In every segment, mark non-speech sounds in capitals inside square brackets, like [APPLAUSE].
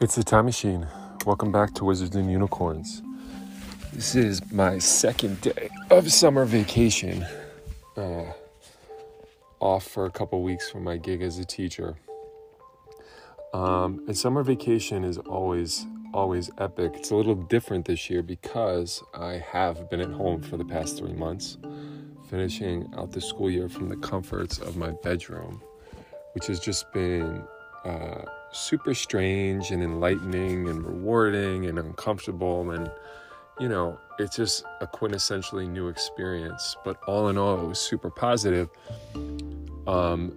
It's the time machine. Welcome back to Wizards and Unicorns. This is my second day of summer vacation. Uh, off for a couple weeks from my gig as a teacher. Um, and summer vacation is always, always epic. It's a little different this year because I have been at home for the past three months, finishing out the school year from the comforts of my bedroom, which has just been. Uh, super strange and enlightening and rewarding and uncomfortable and you know it's just a quintessentially new experience but all in all it was super positive um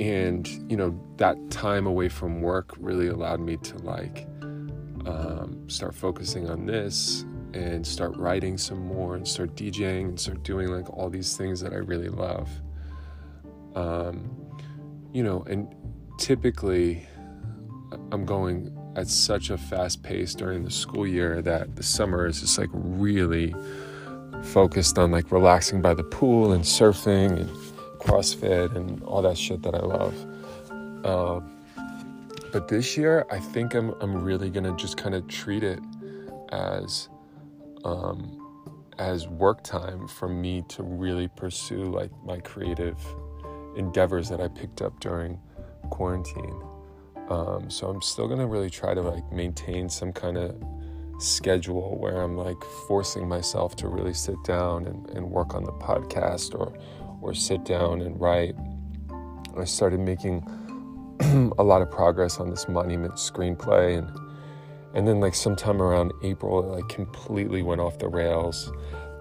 and you know that time away from work really allowed me to like um, start focusing on this and start writing some more and start DJing and start doing like all these things that I really love. Um, you know, and typically I'm going at such a fast pace during the school year that the summer is just like really focused on like relaxing by the pool and surfing and CrossFit and all that shit that I love. Uh, but this year, I think I'm I'm really gonna just kind of treat it as um, as work time for me to really pursue like my creative endeavors that I picked up during quarantine. Um, so I'm still gonna really try to like maintain some kind of schedule where I'm like forcing myself to really sit down and, and work on the podcast or or sit down and write. I started making [CLEARS THROAT] a lot of progress on this monument screenplay and and then like sometime around April it like completely went off the rails.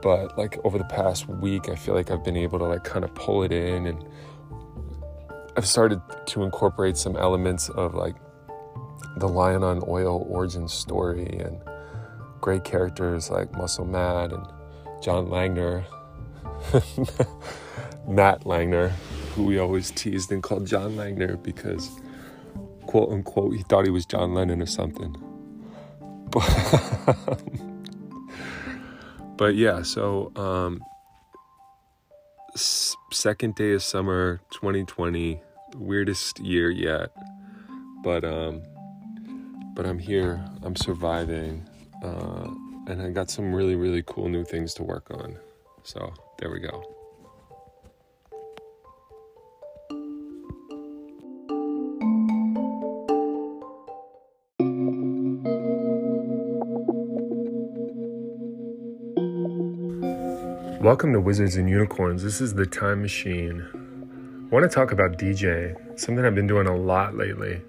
But like over the past week I feel like I've been able to like kind of pull it in and I've started to incorporate some elements of like the Lion on Oil origin story and great characters like Muscle Matt and John Langner, [LAUGHS] Matt Langner, who we always teased and called John Langner because, quote unquote, he thought he was John Lennon or something. But, [LAUGHS] but yeah, so um, second day of summer 2020 weirdest year yet, but um, but I'm here. I'm surviving, uh, and I got some really really cool new things to work on. So there we go. Welcome to Wizards and Unicorns. This is the time machine. I want to talk about DJing, something I've been doing a lot lately.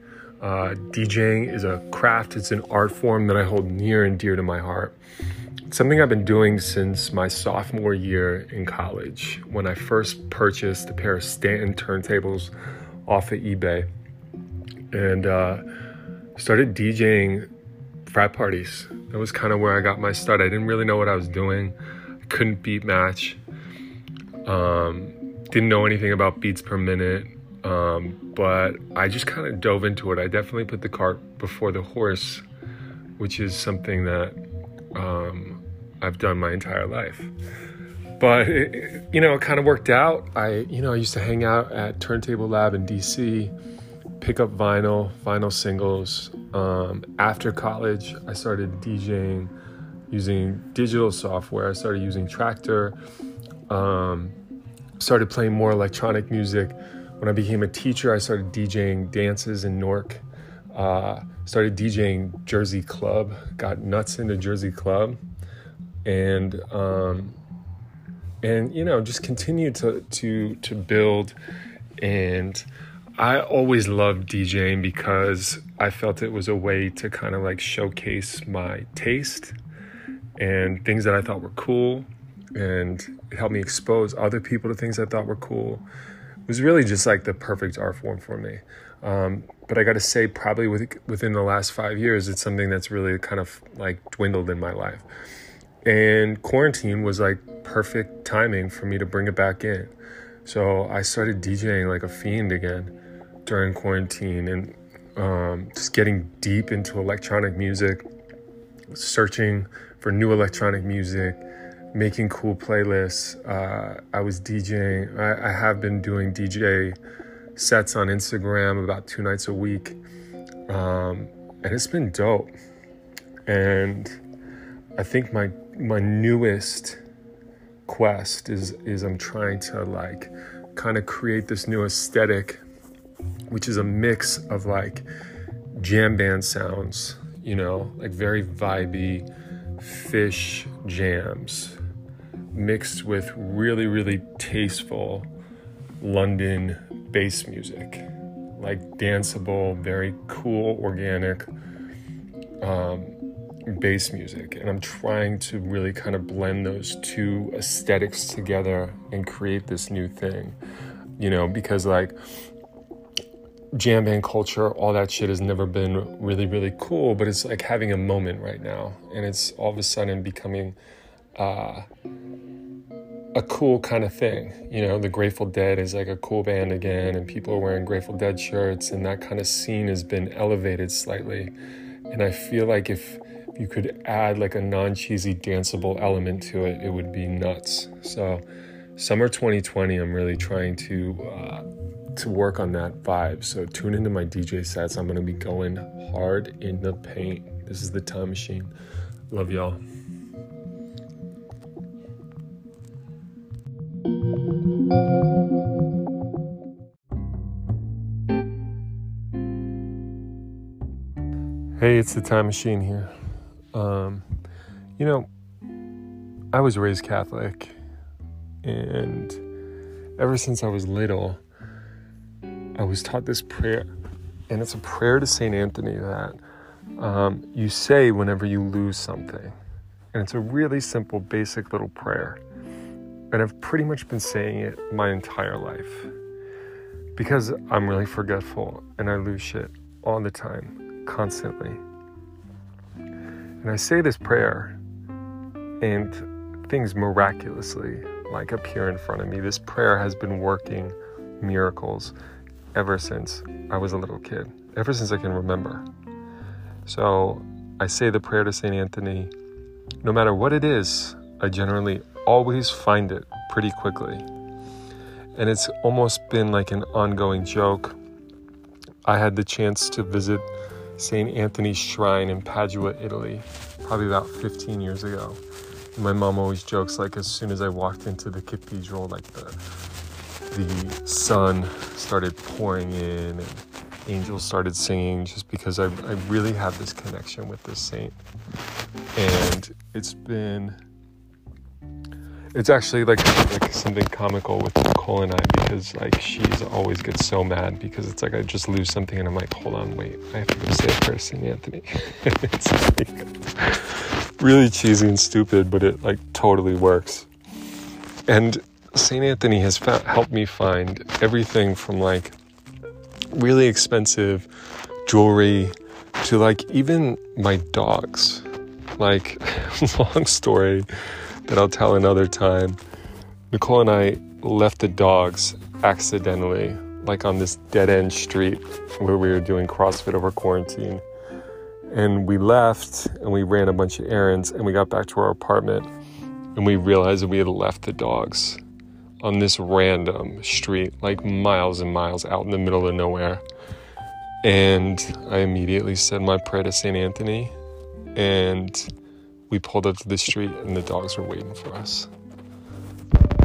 Uh, DJing is a craft, it's an art form that I hold near and dear to my heart. It's something I've been doing since my sophomore year in college when I first purchased a pair of Stanton turntables off of eBay and uh, started DJing frat parties. That was kind of where I got my start. I didn't really know what I was doing, I couldn't beat match. Um, didn't know anything about beats per minute, um, but I just kind of dove into it. I definitely put the cart before the horse, which is something that um, I've done my entire life. But it, [LAUGHS] you know, it kind of worked out. I, you know, I used to hang out at Turntable Lab in DC, pick up vinyl, vinyl singles. Um, after college, I started DJing using digital software. I started using Traktor. Um, started playing more electronic music. When I became a teacher, I started DJing dances in Newark. Uh, started DJing Jersey Club, got nuts into Jersey Club, and um, and you know just continued to to to build. And I always loved DJing because I felt it was a way to kind of like showcase my taste and things that I thought were cool and helped me expose other people to things I thought were cool. It was really just like the perfect art form for me. Um, but I got to say, probably with, within the last five years, it's something that's really kind of like dwindled in my life. And quarantine was like perfect timing for me to bring it back in. So I started DJing like a fiend again during quarantine and um, just getting deep into electronic music, searching for new electronic music, making cool playlists. Uh, I was DJing. I, I, have been doing DJ sets on Instagram about two nights a week. Um, and it's been dope. And I think my my newest quest is is I'm trying to like kind of create this new aesthetic, which is a mix of like jam band sounds, you know, like very vibey Phish jams mixed with really, really tasteful London bass music, like danceable, very cool, organic um, bass music. And I'm trying to really kind of blend those two aesthetics together and create this new thing, you know, because like jam band culture, all that shit has never been really, really cool, but it's like having a moment right now. And it's all of a sudden becoming uh, a cool kind of thing. You know, the Grateful Dead is like a cool band again, and people are wearing Grateful Dead shirts, and that kind of scene has been elevated slightly. And I feel like if you could add like a non cheesy danceable element to it, it would be nuts. So, summer 2020, I'm really trying to. Uh, to work on that vibe. So tune into my DJ sets. I'm going to be going hard in the paint. This is the time machine. Love y'all. Hey, it's the time machine here. Um, you know, I was raised Catholic, and ever since I was little, I was taught this prayer, and it's a prayer to St. Anthony that um, you say whenever you lose something. And it's a really simple, basic little prayer. And I've pretty much been saying it my entire life because I'm really forgetful and I lose shit all the time, constantly. And I say this prayer, and things miraculously like appear in front of me. This prayer has been working miracles ever since I was a little kid, ever since I can remember. So I say the prayer to St. Anthony. No matter what it is, I generally always find it pretty quickly. And it's almost been like an ongoing joke. I had the chance to visit St. Anthony's Shrine in Padua, Italy, probably about 15 years ago. my mom always jokes like as soon as I walked into the cathedral, like the the sun started pouring in and angels started singing just because I, I really have this connection with this saint. And it's been, it's actually like, like something comical with Nicole and I because like she's always gets so mad because it's like I just lose something and I'm like, hold on, wait, I have to go say a prayer to St. Anthony. [LAUGHS] it's like really cheesy and stupid, but it like totally works. And St. Anthony has found, helped me find everything from like really expensive jewelry to like even my dogs. Like, [LAUGHS] long story that I'll tell another time. Nicole and I left the dogs accidentally, like on this dead end street where we were doing CrossFit over quarantine. And we left and we ran a bunch of errands and we got back to our apartment and we realized that we had left the dogs on this random street, like miles and miles out in the middle of nowhere. And I immediately said my prayer to St. Anthony, and we pulled up to the street, and the dogs were waiting for us.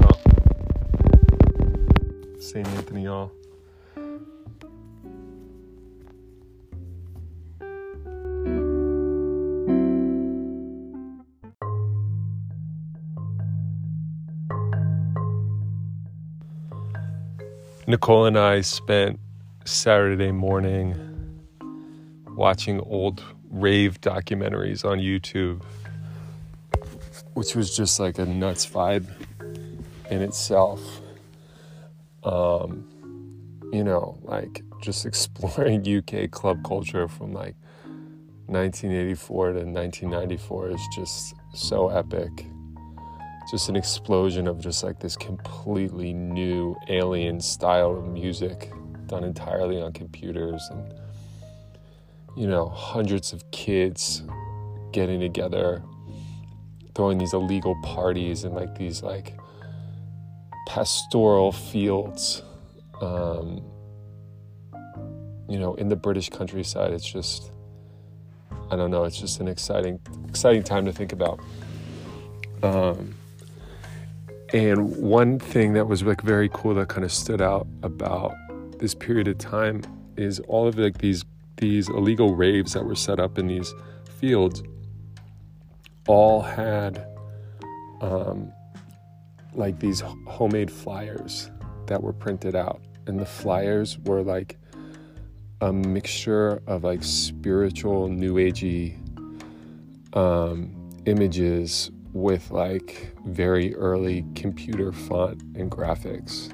Oh. St. Anthony, y'all. Nicole and I spent Saturday morning watching old rave documentaries on YouTube, which was just like a nuts vibe in itself. Um, you know, like just [LAUGHS] exploring UK club culture from like 1984 to 1994 is just so epic just an explosion of just like this completely new alien style of music done entirely on computers and you know hundreds of kids getting together throwing these illegal parties in like these like pastoral fields um, you know, in the British countryside. It's just, I don't know, it's just an exciting, exciting time to think about. Um, and one thing that was like very cool that kind of stood out about this period of time is all of like these these illegal raves that were set up in these fields all had um, like these homemade flyers that were printed out. And the flyers were like a mixture of like spiritual new agey um, images with like very early computer font and graphics.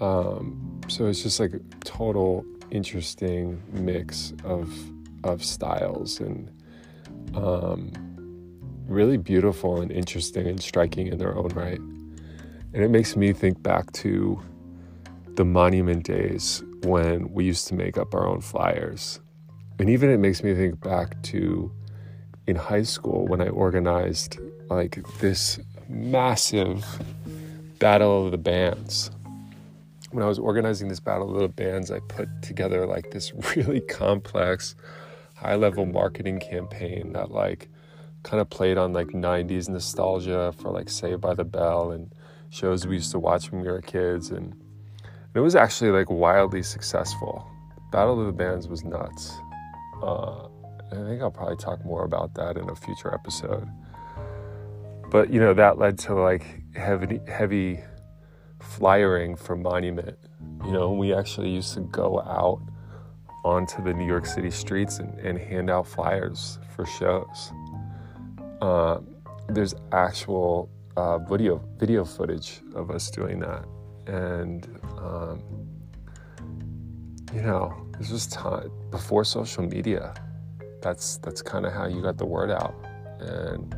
Um, so it's just like a total interesting mix of of styles and um, really beautiful and interesting and striking in their own right. And it makes me think back to the monument days when we used to make up our own flyers. And even it makes me think back to in high school when I organized like this massive battle of the bands when I was organizing this battle of the bands, I put together like this [LAUGHS] really complex, high level marketing campaign that like kind of played on like 90s nostalgia for like Saved by the Bell and shows we used to watch when we were kids. And, and it was actually like wildly successful. Battle of the Bands was nuts. Uh, I think I'll probably talk more about that in a future episode. But you know that led to like heavy, heavy flyering for Monument. You know, we actually used to go out onto the New York City streets and, and hand out flyers for shows. Uh, there's actual uh, video video footage of us doing that, and um, you know, this was time before social media. That's that's kind of how you got the word out, and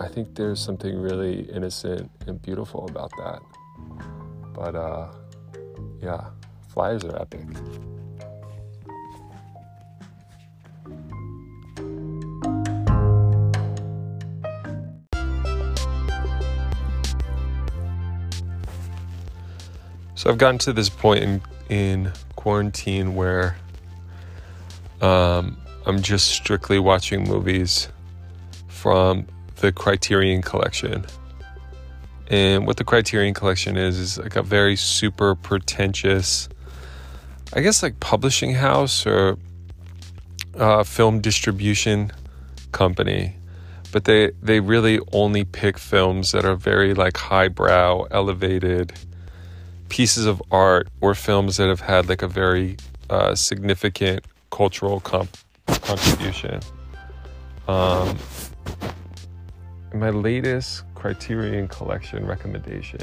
I think there's something really innocent and beautiful about that. But uh, yeah, flyers are epic. So I've gotten to this point in in quarantine where um, I'm just strictly watching movies from the Criterion Collection. And what the Criterion Collection is is like a very super pretentious, I guess like publishing house or uh, film distribution company, but they they really only pick films that are very like highbrow, elevated pieces of art or films that have had like a very uh, significant cultural comp- contribution. Um, my latest Criterion Collection recommendation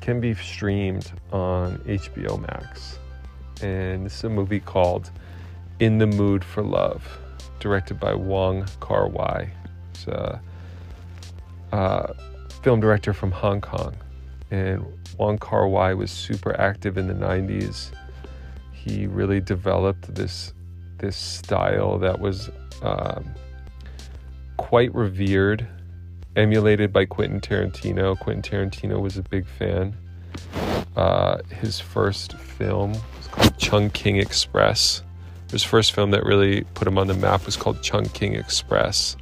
can be streamed on HBO Max. And this is a movie called In the Mood for Love, directed by Wong Kar Wai. It's a, a film director from Hong Kong. And Wong Kar Wai was super active in the 90s. He really developed this, this style that was um, quite revered emulated by Quentin Tarantino. Quentin Tarantino was a big fan. Uh, his first film was called Chungking Express. His first film that really put him on the map was called Chungking Express.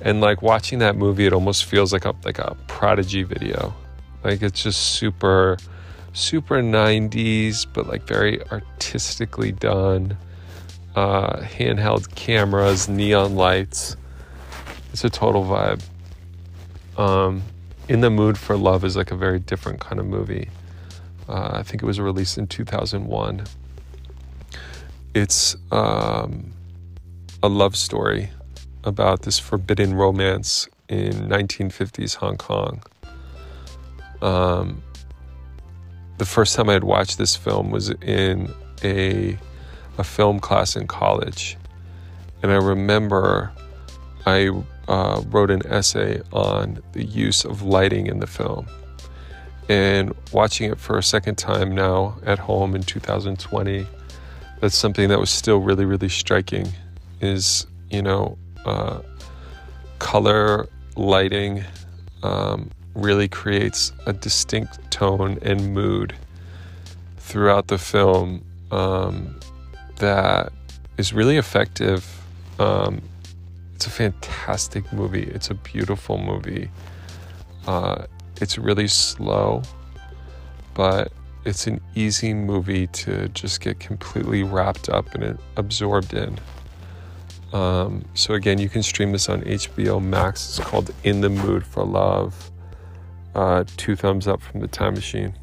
And like watching that movie, it almost feels like a like a prodigy video. Like it's just super, super 90s, but like very artistically done. Uh, handheld cameras, neon lights. It's a total vibe. Um, in the Mood for Love is like a very different kind of movie. Uh, I think it was released in 2001. It's um, a love story about this forbidden romance in 1950s Hong Kong. Um, the first time I had watched this film was in a a film class in college, and I remember I uh, wrote an essay on the use of lighting in the film. And watching it for a second time now at home in 2020, that's something that was still really, really striking is, you know, uh, color lighting um, really creates a distinct tone and mood throughout the film um, that is really effective. Um, it's a fantastic movie. It's a beautiful movie. Uh, it's really slow, but it's an easy movie to just get completely wrapped up and absorbed in. Um, so again, you can stream this on HBO Max. It's called In the Mood for Love. Uh, two thumbs up from the Time Machine.